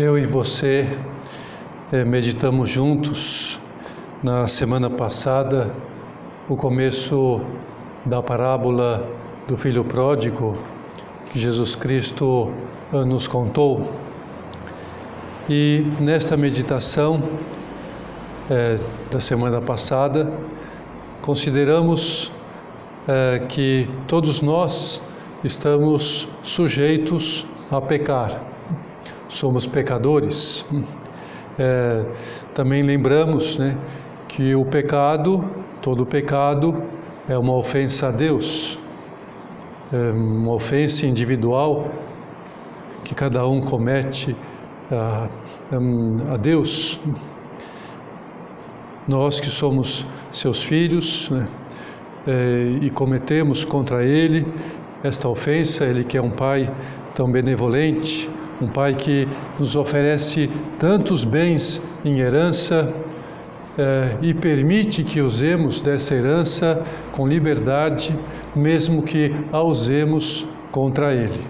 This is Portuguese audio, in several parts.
Eu e você eh, meditamos juntos na semana passada o começo da parábola do filho pródigo que Jesus Cristo eh, nos contou. E nesta meditação eh, da semana passada, consideramos eh, que todos nós estamos sujeitos a pecar somos pecadores. É, também lembramos né, que o pecado, todo pecado, é uma ofensa a Deus, é uma ofensa individual que cada um comete a, a Deus. Nós que somos seus filhos né, é, e cometemos contra Ele esta ofensa, Ele que é um Pai tão benevolente, um Pai que nos oferece tantos bens em herança eh, e permite que usemos dessa herança com liberdade, mesmo que a usemos contra Ele.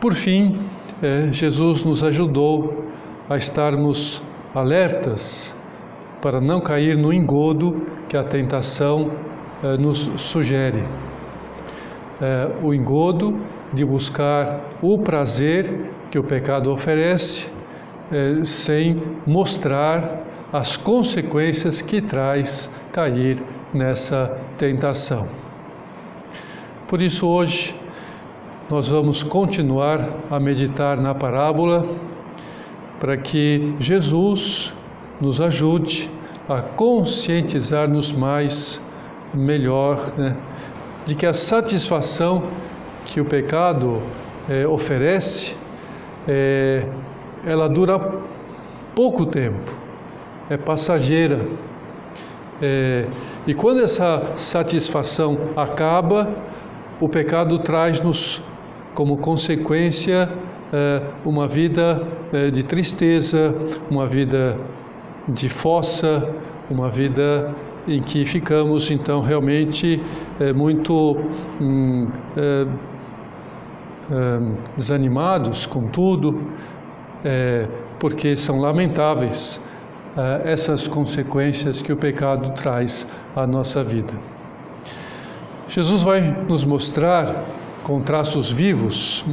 Por fim, eh, Jesus nos ajudou a estarmos alertas para não cair no engodo que a tentação eh, nos sugere. o engodo de buscar o prazer que o pecado oferece, eh, sem mostrar as consequências que traz cair nessa tentação. Por isso, hoje, nós vamos continuar a meditar na parábola para que Jesus nos ajude a conscientizar-nos mais, melhor, né, de que a satisfação que o pecado é, oferece, é, ela dura pouco tempo, é passageira. É, e quando essa satisfação acaba, o pecado traz-nos como consequência uma vida de tristeza, uma vida de fossa, uma vida em que ficamos então realmente muito hum, desanimados com tudo, é, porque são lamentáveis é, essas consequências que o pecado traz à nossa vida. Jesus vai nos mostrar com traços vivos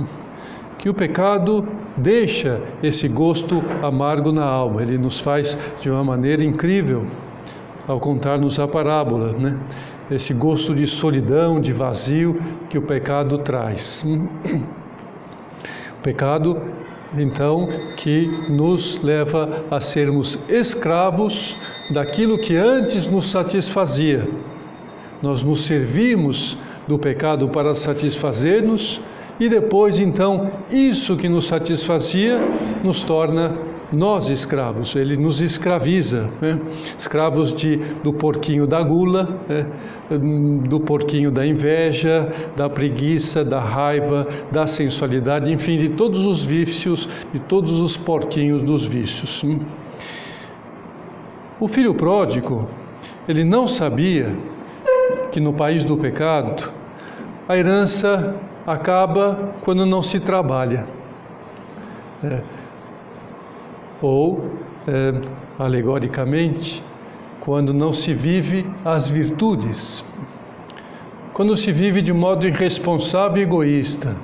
que o pecado deixa esse gosto amargo na alma. Ele nos faz de uma maneira incrível ao contar-nos a parábola, né? esse gosto de solidão, de vazio que o pecado traz. O pecado, então, que nos leva a sermos escravos daquilo que antes nos satisfazia. Nós nos servimos do pecado para satisfazer-nos e depois, então, isso que nos satisfazia nos torna nós escravos, ele nos escraviza, né? escravos de, do porquinho da gula, né? do porquinho da inveja, da preguiça, da raiva, da sensualidade, enfim, de todos os vícios, de todos os porquinhos dos vícios. O filho pródigo, ele não sabia que no país do pecado a herança acaba quando não se trabalha. É ou, é, alegoricamente, quando não se vive as virtudes, quando se vive de modo irresponsável e egoísta,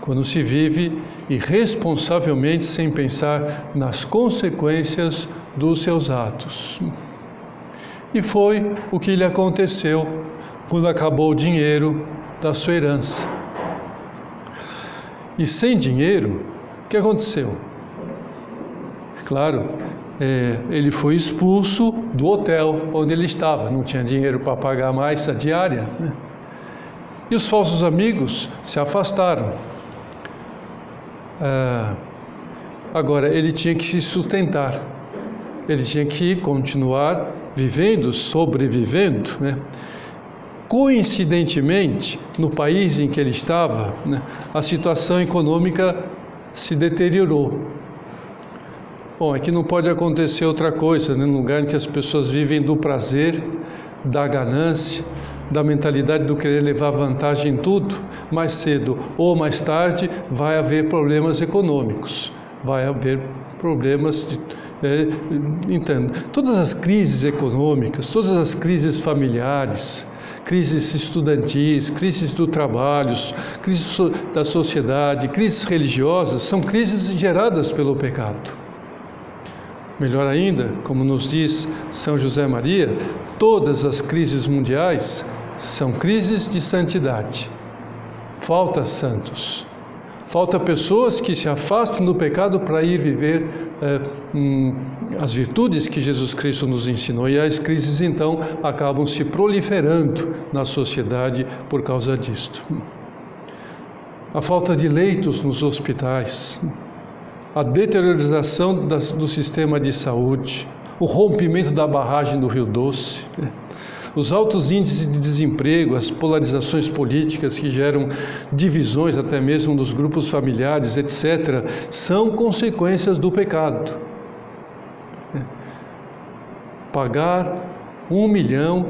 quando se vive irresponsavelmente sem pensar nas consequências dos seus atos. E foi o que lhe aconteceu quando acabou o dinheiro da sua herança. E sem dinheiro, o que aconteceu? Claro, é, ele foi expulso do hotel onde ele estava, não tinha dinheiro para pagar mais a diária. Né? E os falsos amigos se afastaram. É, agora, ele tinha que se sustentar, ele tinha que continuar vivendo, sobrevivendo. Né? Coincidentemente, no país em que ele estava, né, a situação econômica se deteriorou. Bom, é que não pode acontecer outra coisa, né? num lugar em que as pessoas vivem do prazer, da ganância, da mentalidade do querer levar vantagem em tudo, mais cedo ou mais tarde vai haver problemas econômicos, vai haver problemas de, é, entendo, todas as crises econômicas, todas as crises familiares, crises estudantis, crises do trabalho, crises da sociedade, crises religiosas, são crises geradas pelo pecado. Melhor ainda, como nos diz São José Maria, todas as crises mundiais são crises de santidade. Falta santos. Falta pessoas que se afastem do pecado para ir viver eh, hum, as virtudes que Jesus Cristo nos ensinou. E as crises, então, acabam se proliferando na sociedade por causa disto. A falta de leitos nos hospitais, a deteriorização das, do sistema de saúde, o rompimento da barragem do Rio Doce, né? os altos índices de desemprego, as polarizações políticas que geram divisões até mesmo nos grupos familiares, etc., são consequências do pecado. Né? Pagar um milhão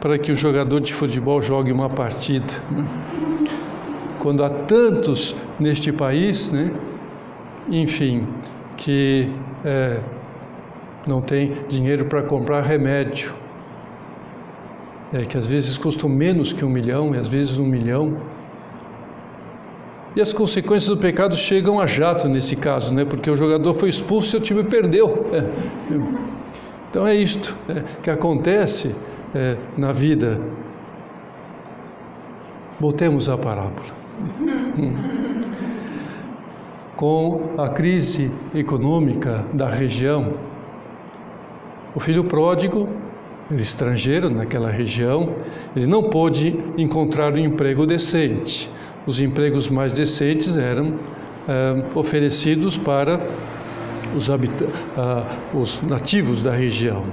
para que o jogador de futebol jogue uma partida. Né? Quando há tantos neste país, né? Enfim, que é, não tem dinheiro para comprar remédio, é, que às vezes custam menos que um milhão, e às vezes um milhão. E as consequências do pecado chegam a jato nesse caso, né? porque o jogador foi expulso e o time perdeu. É. Então é isto é, que acontece é, na vida. Voltemos à parábola. Hum com a crise econômica da região. O filho pródigo, estrangeiro naquela região, ele não pôde encontrar um emprego decente. Os empregos mais decentes eram oferecidos para os, os nativos da região.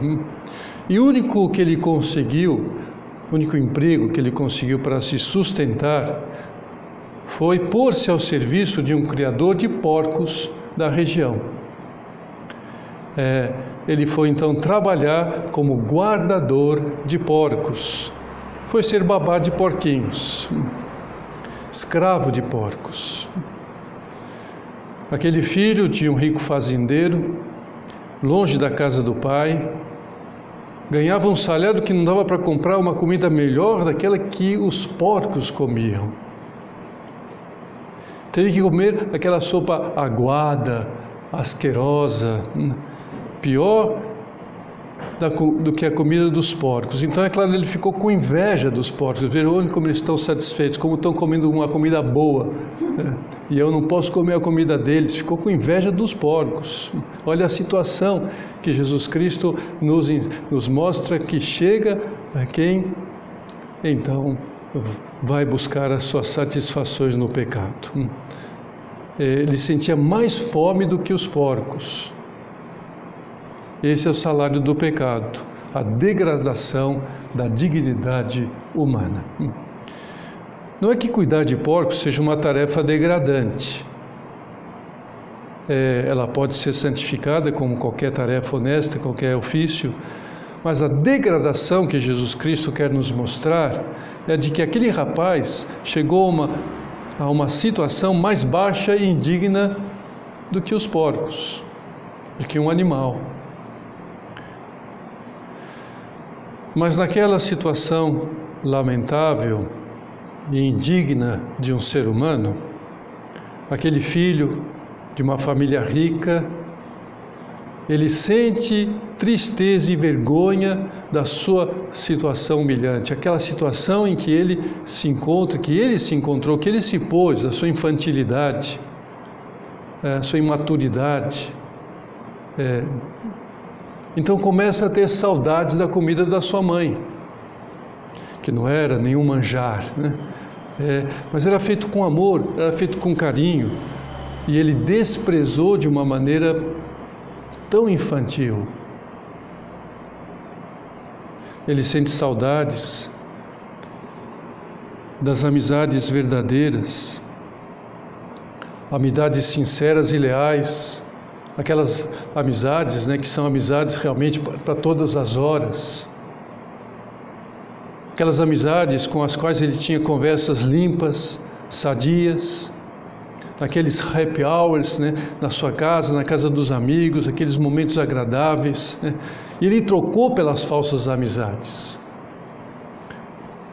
E o único que ele conseguiu, o único emprego que ele conseguiu para se sustentar foi pôr-se ao serviço de um criador de porcos da região. É, ele foi então trabalhar como guardador de porcos. Foi ser babá de porquinhos, escravo de porcos. Aquele filho de um rico fazendeiro, longe da casa do pai, ganhava um salário que não dava para comprar uma comida melhor daquela que os porcos comiam. Teve que comer aquela sopa aguada, asquerosa, pior do que a comida dos porcos. Então, é claro, ele ficou com inveja dos porcos, ver onde como eles estão satisfeitos, como estão comendo uma comida boa. Né? E eu não posso comer a comida deles. Ficou com inveja dos porcos. Olha a situação que Jesus Cristo nos, nos mostra que chega a quem então vai buscar as suas satisfações no pecado. Hum. É, ele sentia mais fome do que os porcos. Esse é o salário do pecado, a degradação da dignidade humana. Hum. Não é que cuidar de porcos seja uma tarefa degradante. É, ela pode ser santificada como qualquer tarefa honesta, qualquer ofício, mas a degradação que Jesus Cristo quer nos mostrar é de que aquele rapaz chegou a uma, a uma situação mais baixa e indigna do que os porcos, do que um animal. Mas naquela situação lamentável e indigna de um ser humano, aquele filho de uma família rica, ele sente tristeza e vergonha da sua situação humilhante, aquela situação em que ele se encontra, que ele se encontrou, que ele se pôs, a sua infantilidade, é, a sua imaturidade. É, então começa a ter saudades da comida da sua mãe, que não era nenhum manjar, né? É, mas era feito com amor, era feito com carinho, e ele desprezou de uma maneira tão infantil. Ele sente saudades das amizades verdadeiras, amizades sinceras e leais, aquelas amizades né, que são amizades realmente para todas as horas. aquelas amizades com as quais ele tinha conversas limpas, sadias, aqueles happy hours, né, na sua casa, na casa dos amigos, aqueles momentos agradáveis. Né, ele trocou pelas falsas amizades.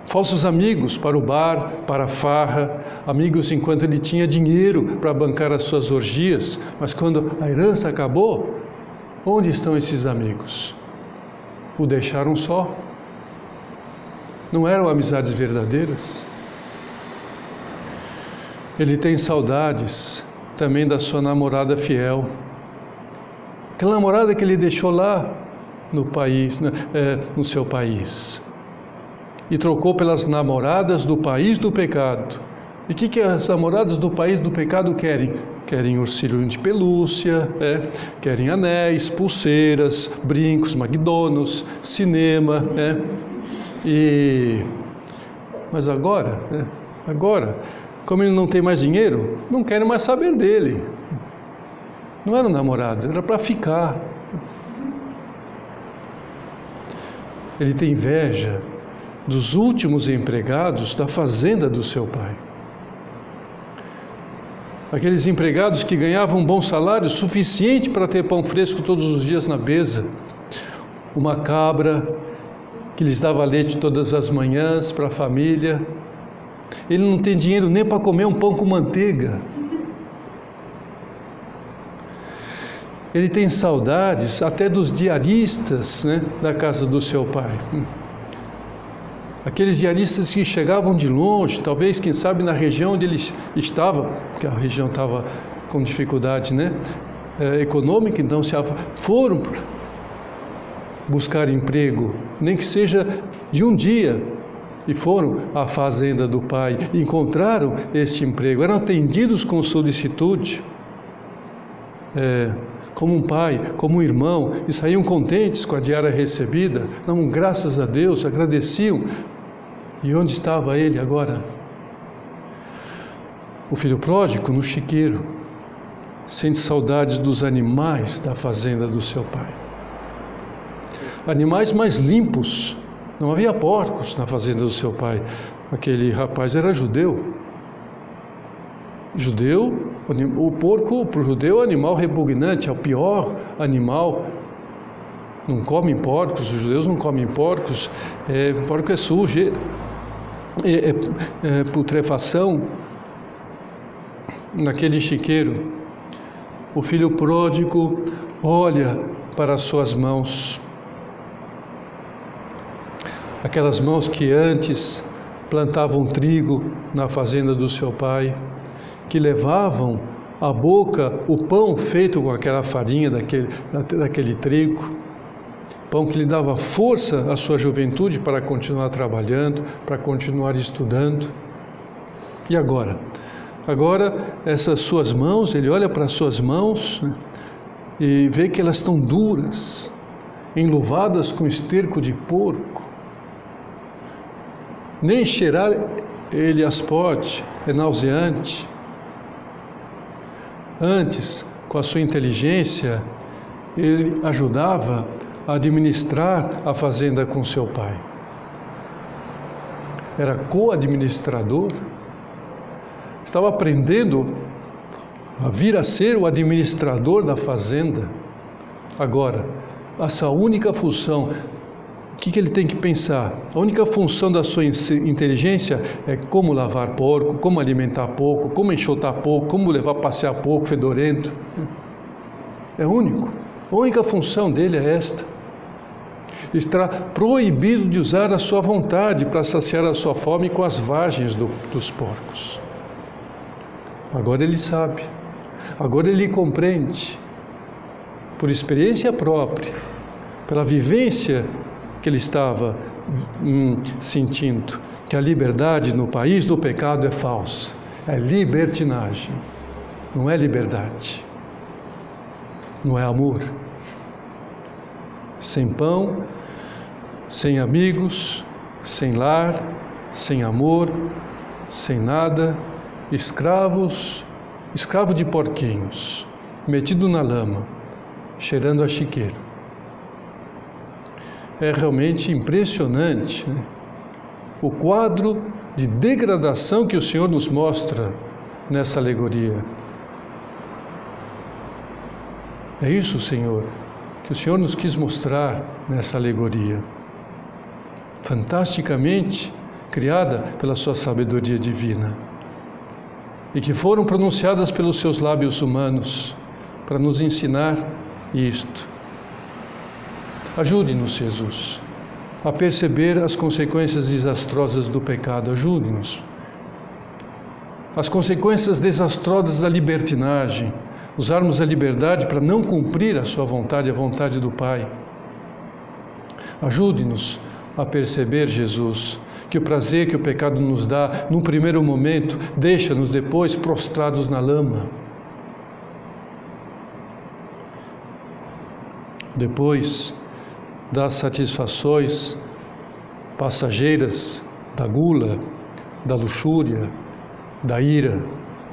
Falsos amigos para o bar, para a farra, amigos enquanto ele tinha dinheiro para bancar as suas orgias, mas quando a herança acabou, onde estão esses amigos? O deixaram só. Não eram amizades verdadeiras. Ele tem saudades também da sua namorada fiel. Aquela namorada que ele deixou lá no país, né, é, no seu país. E trocou pelas namoradas do país do pecado. E o que, que as namoradas do país do pecado querem? Querem ursinho de pelúcia, é, querem anéis, pulseiras, brincos, McDonald's, cinema. É, e, mas agora, é, agora como ele não tem mais dinheiro, não querem mais saber dele. Não eram namorados, era para ficar. Ele tem inveja dos últimos empregados da fazenda do seu pai. Aqueles empregados que ganhavam um bom salário suficiente para ter pão fresco todos os dias na mesa. Uma cabra que lhes dava leite todas as manhãs para a família ele não tem dinheiro nem para comer um pão com manteiga. Ele tem saudades até dos diaristas né, da casa do seu pai. Aqueles diaristas que chegavam de longe, talvez, quem sabe, na região onde ele estava, porque a região estava com dificuldade né, é, econômica, então se foram buscar emprego, nem que seja de um dia, e foram à fazenda do pai, encontraram este emprego, eram atendidos com solicitude, é, como um pai, como um irmão, e saíam contentes com a diária recebida, davam graças a Deus, agradeciam. E onde estava ele agora? O filho pródigo no chiqueiro, sente saudades dos animais da fazenda do seu pai. Animais mais limpos, não havia porcos na fazenda do seu pai. Aquele rapaz era judeu. Judeu, o porco para o judeu é um animal repugnante, é o pior animal. Não comem porcos, os judeus não comem porcos, é, porco é sujo, é, é, é putrefação. Naquele chiqueiro, o filho pródigo olha para as suas mãos aquelas mãos que antes plantavam trigo na fazenda do seu pai, que levavam à boca o pão feito com aquela farinha daquele, daquele trigo, pão que lhe dava força à sua juventude para continuar trabalhando, para continuar estudando. E agora? Agora, essas suas mãos, ele olha para as suas mãos né, e vê que elas estão duras, enluvadas com esterco de porco nem cheirar ele as pode, é nauseante. Antes, com a sua inteligência, ele ajudava a administrar a fazenda com seu pai. Era co-administrador, estava aprendendo a vir a ser o administrador da fazenda. Agora, a sua única função que, que ele tem que pensar? A única função da sua inteligência é como lavar porco, como alimentar pouco, como enxotar pouco, como levar a passear pouco, fedorento. É único. A única função dele é esta. Está proibido de usar a sua vontade para saciar a sua fome com as vagens do, dos porcos. Agora ele sabe, agora ele compreende, por experiência própria, pela vivência que ele estava hum, sentindo, que a liberdade no país do pecado é falsa, é libertinagem, não é liberdade, não é amor. Sem pão, sem amigos, sem lar, sem amor, sem nada, escravos, escravo de porquinhos, metido na lama, cheirando a chiqueiro é realmente impressionante né? o quadro de degradação que o Senhor nos mostra nessa alegoria. É isso, Senhor, que o Senhor nos quis mostrar nessa alegoria. Fantasticamente criada pela Sua sabedoria divina e que foram pronunciadas pelos seus lábios humanos para nos ensinar isto. Ajude-nos, Jesus, a perceber as consequências desastrosas do pecado. Ajude-nos. As consequências desastrosas da libertinagem, usarmos a liberdade para não cumprir a Sua vontade, a vontade do Pai. Ajude-nos a perceber, Jesus, que o prazer que o pecado nos dá, num primeiro momento, deixa-nos depois prostrados na lama. Depois das satisfações passageiras da gula, da luxúria, da ira,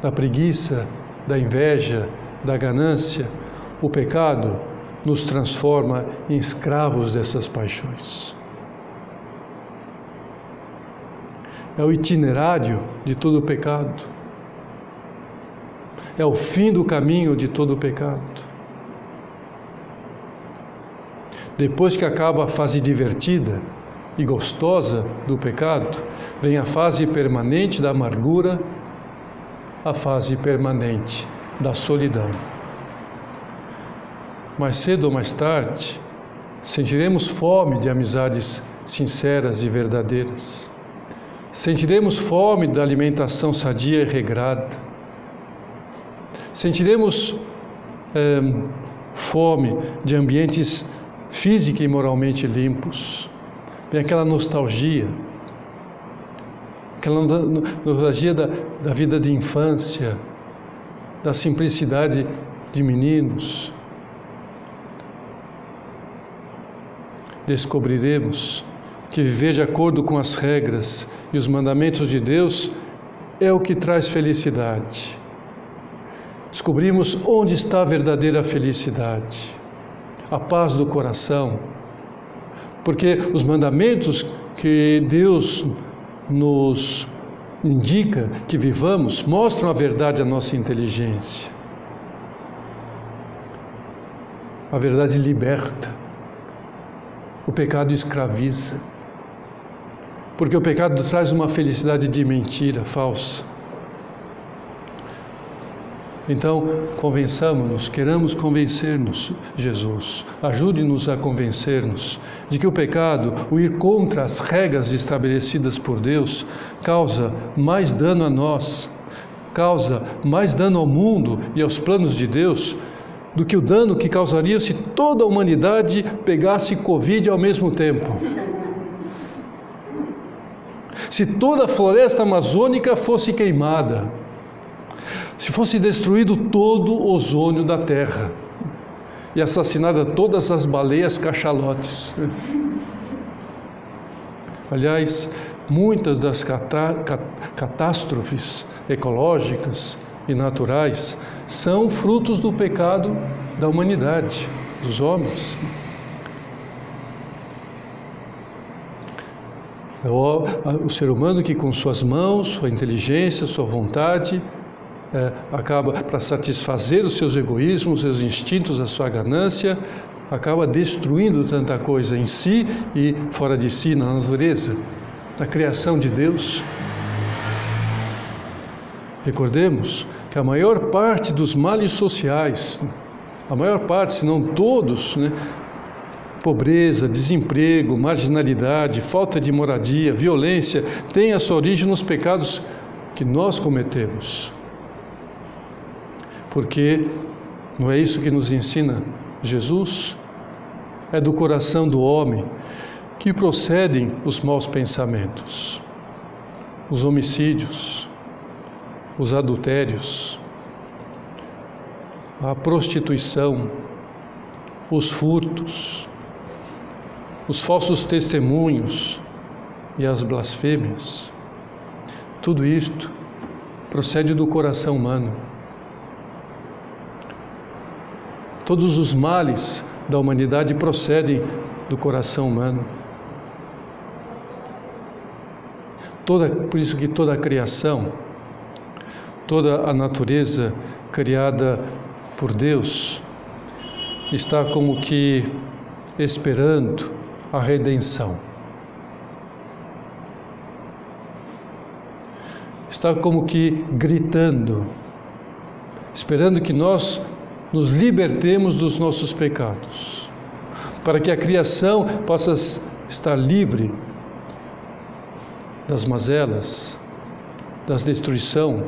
da preguiça, da inveja, da ganância, o pecado nos transforma em escravos dessas paixões. é o itinerário de todo o pecado, é o fim do caminho de todo o pecado. Depois que acaba a fase divertida e gostosa do pecado, vem a fase permanente da amargura, a fase permanente da solidão. Mais cedo ou mais tarde, sentiremos fome de amizades sinceras e verdadeiras. Sentiremos fome da alimentação sadia e regrada. Sentiremos é, fome de ambientes física e moralmente limpos. Vem aquela nostalgia, aquela nostalgia da, da vida de infância, da simplicidade de meninos. Descobriremos que viver de acordo com as regras e os mandamentos de Deus é o que traz felicidade. Descobrimos onde está a verdadeira felicidade, a paz do coração, porque os mandamentos que Deus nos indica que vivamos mostram a verdade à nossa inteligência. A verdade liberta, o pecado escraviza. Porque o pecado traz uma felicidade de mentira falsa. Então, convençamos-nos, queremos convencer-nos, Jesus. Ajude-nos a convencer-nos de que o pecado, o ir contra as regras estabelecidas por Deus, causa mais dano a nós, causa mais dano ao mundo e aos planos de Deus do que o dano que causaria se toda a humanidade pegasse Covid ao mesmo tempo. Se toda a floresta amazônica fosse queimada, se fosse destruído todo o ozônio da Terra e assassinada todas as baleias cachalotes. Aliás, muitas das catástrofes ecológicas e naturais são frutos do pecado da humanidade, dos homens. É o, o ser humano que, com suas mãos, sua inteligência, sua vontade, é, acaba para satisfazer os seus egoísmos, seus instintos, a sua ganância, acaba destruindo tanta coisa em si e fora de si, na natureza, na criação de Deus. Recordemos que a maior parte dos males sociais, a maior parte, se não todos, né, pobreza, desemprego, marginalidade, falta de moradia, violência, tem a sua origem nos pecados que nós cometemos. Porque não é isso que nos ensina Jesus? É do coração do homem que procedem os maus pensamentos, os homicídios, os adultérios, a prostituição, os furtos, os falsos testemunhos e as blasfêmias. Tudo isto procede do coração humano. Todos os males da humanidade procedem do coração humano. Toda, por isso que toda a criação, toda a natureza criada por Deus está como que esperando a redenção. Está como que gritando, esperando que nós nos libertemos dos nossos pecados, para que a criação possa estar livre das mazelas, das destruição.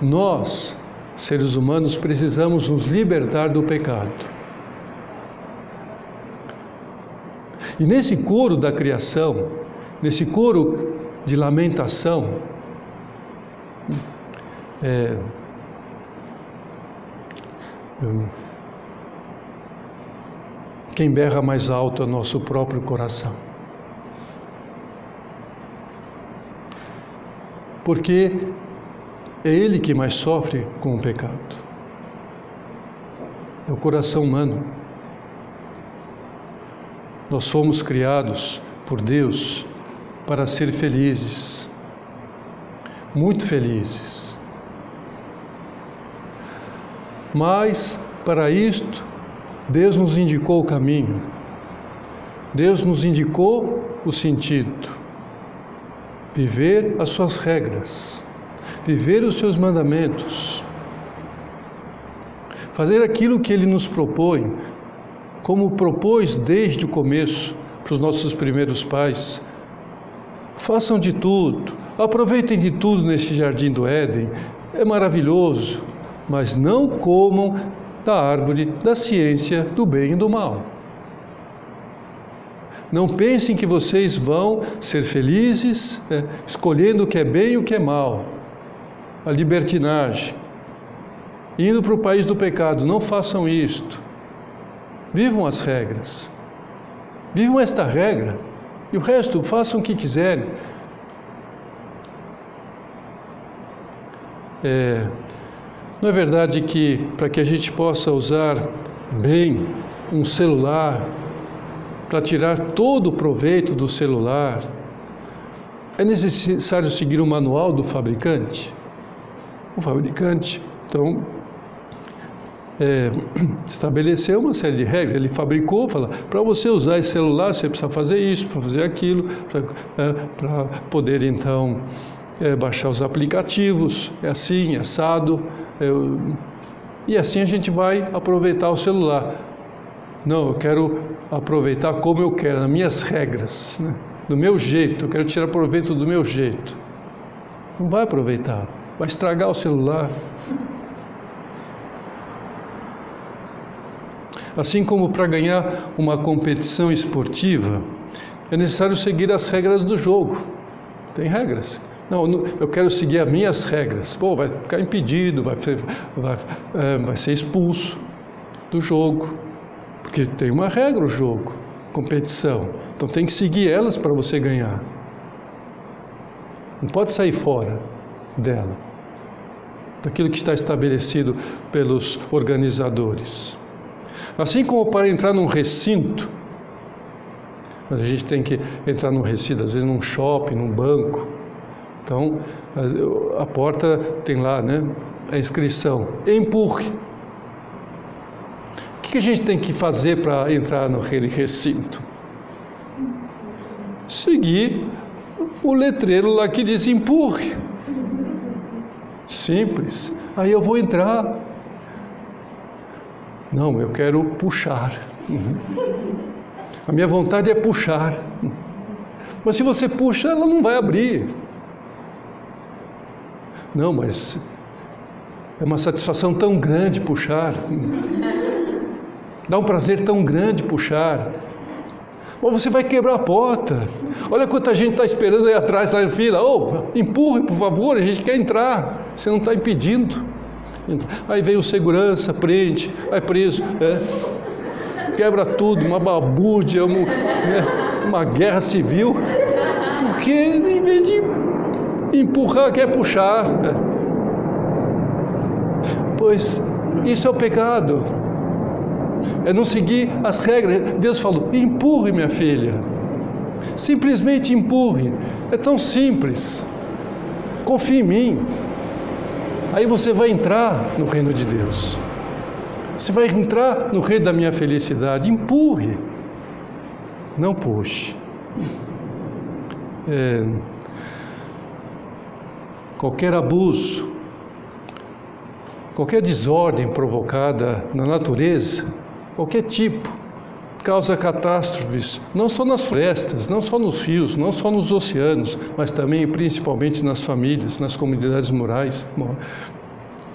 Nós, seres humanos, precisamos nos libertar do pecado. E nesse coro da criação, nesse coro de lamentação, é, quem berra mais alto é nosso próprio coração. Porque é ele que mais sofre com o pecado. É o coração humano. Nós fomos criados por Deus para ser felizes, muito felizes. Mas, para isto, Deus nos indicou o caminho, Deus nos indicou o sentido, viver as suas regras, viver os seus mandamentos, fazer aquilo que Ele nos propõe, como propôs desde o começo para os nossos primeiros pais. Façam de tudo, aproveitem de tudo nesse jardim do Éden, é maravilhoso, mas não comam da árvore da ciência do bem e do mal. Não pensem que vocês vão ser felizes é, escolhendo o que é bem e o que é mal. A libertinagem. Indo para o país do pecado, não façam isto. Vivam as regras. Vivam esta regra. E o resto, façam o que quiserem. É, não é verdade que para que a gente possa usar bem um celular, para tirar todo o proveito do celular, é necessário seguir o manual do fabricante? O fabricante, então, é, estabeleceu uma série de regras. Ele fabricou, fala, para você usar esse celular, você precisa fazer isso, para fazer aquilo, para é, poder então é, baixar os aplicativos, é assim, é assado. É, e assim a gente vai aproveitar o celular. Não, eu quero aproveitar como eu quero, nas minhas regras, né? do meu jeito, eu quero tirar proveito do meu jeito. Não vai aproveitar, vai estragar o celular. Assim como para ganhar uma competição esportiva, é necessário seguir as regras do jogo. Tem regras. Não, eu quero seguir as minhas regras. Pô, vai ficar impedido, vai ser, vai, é, vai ser expulso do jogo. Porque tem uma regra o jogo, competição. Então tem que seguir elas para você ganhar. Não pode sair fora dela, daquilo que está estabelecido pelos organizadores. Assim como para entrar num recinto, mas a gente tem que entrar num recinto, às vezes num shopping, num banco. Então, a, a porta tem lá, né, a inscrição. Empurre. O que a gente tem que fazer para entrar naquele recinto? Seguir o letreiro lá que diz empurre. Simples. Aí eu vou entrar. Não, eu quero puxar. A minha vontade é puxar. Mas se você puxa, ela não vai abrir. Não, mas é uma satisfação tão grande puxar. Dá um prazer tão grande puxar. Ou você vai quebrar a porta. Olha quanta gente está esperando aí atrás na fila. Oh, empurre, por favor, a gente quer entrar. Você não está impedindo. Aí vem o segurança, prende, vai preso, é, quebra tudo, uma babúrdia, uma, né, uma guerra civil, porque em vez de empurrar, quer puxar. É. Pois isso é o pecado, é não seguir as regras. Deus falou: empurre, minha filha, Simplesmente empurre. É tão simples. Confie em mim. Aí você vai entrar no reino de Deus. Você vai entrar no reino da minha felicidade. Empurre. Não puxe. É, qualquer abuso, qualquer desordem provocada na natureza, qualquer tipo, causa catástrofes, não só nas florestas, não só nos rios, não só nos oceanos, mas também e principalmente nas famílias, nas comunidades morais,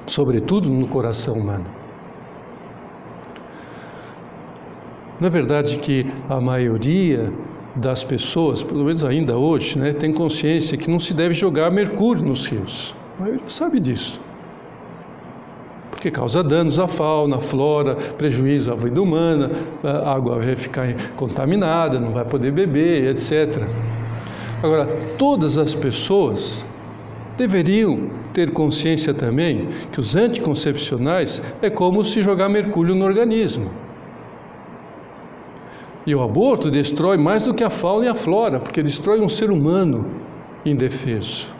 sobretudo no coração humano. Não é verdade que a maioria das pessoas, pelo menos ainda hoje, né, tem consciência que não se deve jogar mercúrio nos rios. A maioria sabe disso porque causa danos à fauna, à flora, prejuízo à vida humana, a água vai ficar contaminada, não vai poder beber, etc. Agora, todas as pessoas deveriam ter consciência também que os anticoncepcionais é como se jogar mercúrio no organismo. E o aborto destrói mais do que a fauna e a flora, porque destrói um ser humano indefeso.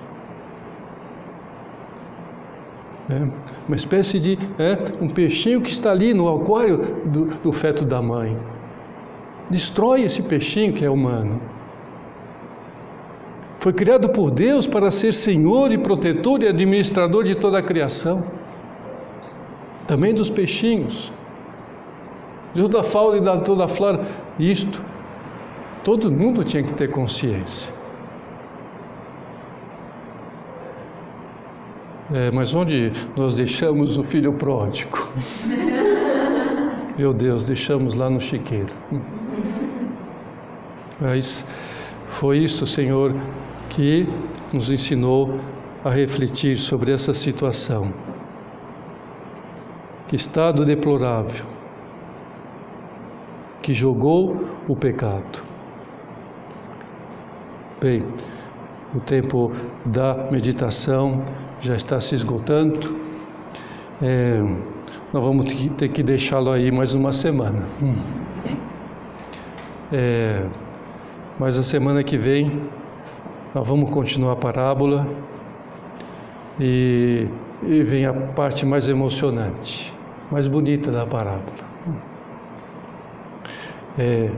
É uma espécie de é, um peixinho que está ali no aquário do, do feto da mãe. Destrói esse peixinho que é humano. Foi criado por Deus para ser Senhor e protetor e administrador de toda a criação, também dos peixinhos, de toda fauna e de toda a flora. Isto, todo mundo tinha que ter consciência. É, mas onde nós deixamos o filho pródigo? Meu Deus, deixamos lá no chiqueiro. Mas foi isso, Senhor, que nos ensinou a refletir sobre essa situação. Que estado deplorável que jogou o pecado. Bem, o tempo da meditação já está se esgotando. É, nós vamos ter que deixá-lo aí mais uma semana. É, mas a semana que vem nós vamos continuar a parábola e, e vem a parte mais emocionante, mais bonita da parábola. É,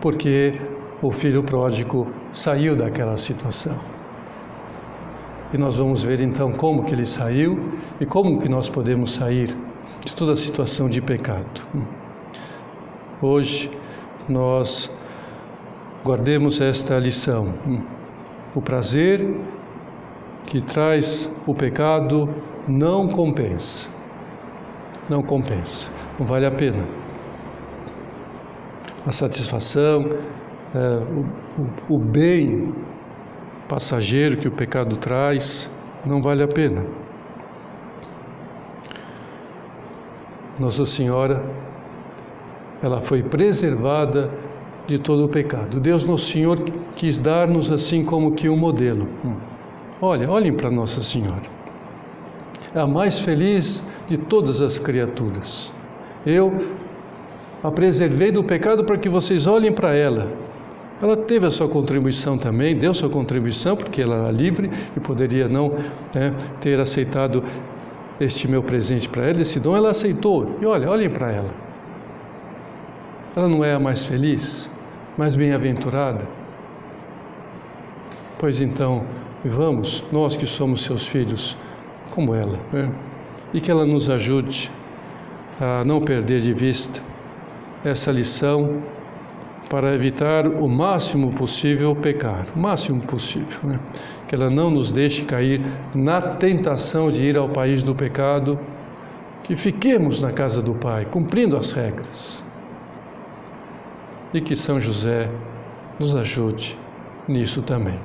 porque o filho pródigo saiu daquela situação. E nós vamos ver então como que ele saiu e como que nós podemos sair de toda a situação de pecado. Hoje nós guardemos esta lição. O prazer que traz o pecado não compensa. Não compensa. Não vale a pena. A satisfação, é, o, o, o bem passageiro que o pecado traz, não vale a pena. Nossa Senhora, ela foi preservada de todo o pecado. Deus Nosso Senhor quis dar-nos assim como que um modelo. Olha, olhem para Nossa Senhora. É a mais feliz de todas as criaturas. Eu a preservei do pecado para que vocês olhem para ela ela teve a sua contribuição também, deu sua contribuição, porque ela era livre e poderia não né, ter aceitado este meu presente para ela, esse dom, ela aceitou. E olha, olhem para ela. Ela não é a mais feliz, mais bem-aventurada? Pois então, vamos, nós que somos seus filhos, como ela, né? e que ela nos ajude a não perder de vista essa lição para evitar o máximo possível pecar, o máximo possível, né? que ela não nos deixe cair na tentação de ir ao país do pecado, que fiquemos na casa do Pai, cumprindo as regras. E que São José nos ajude nisso também.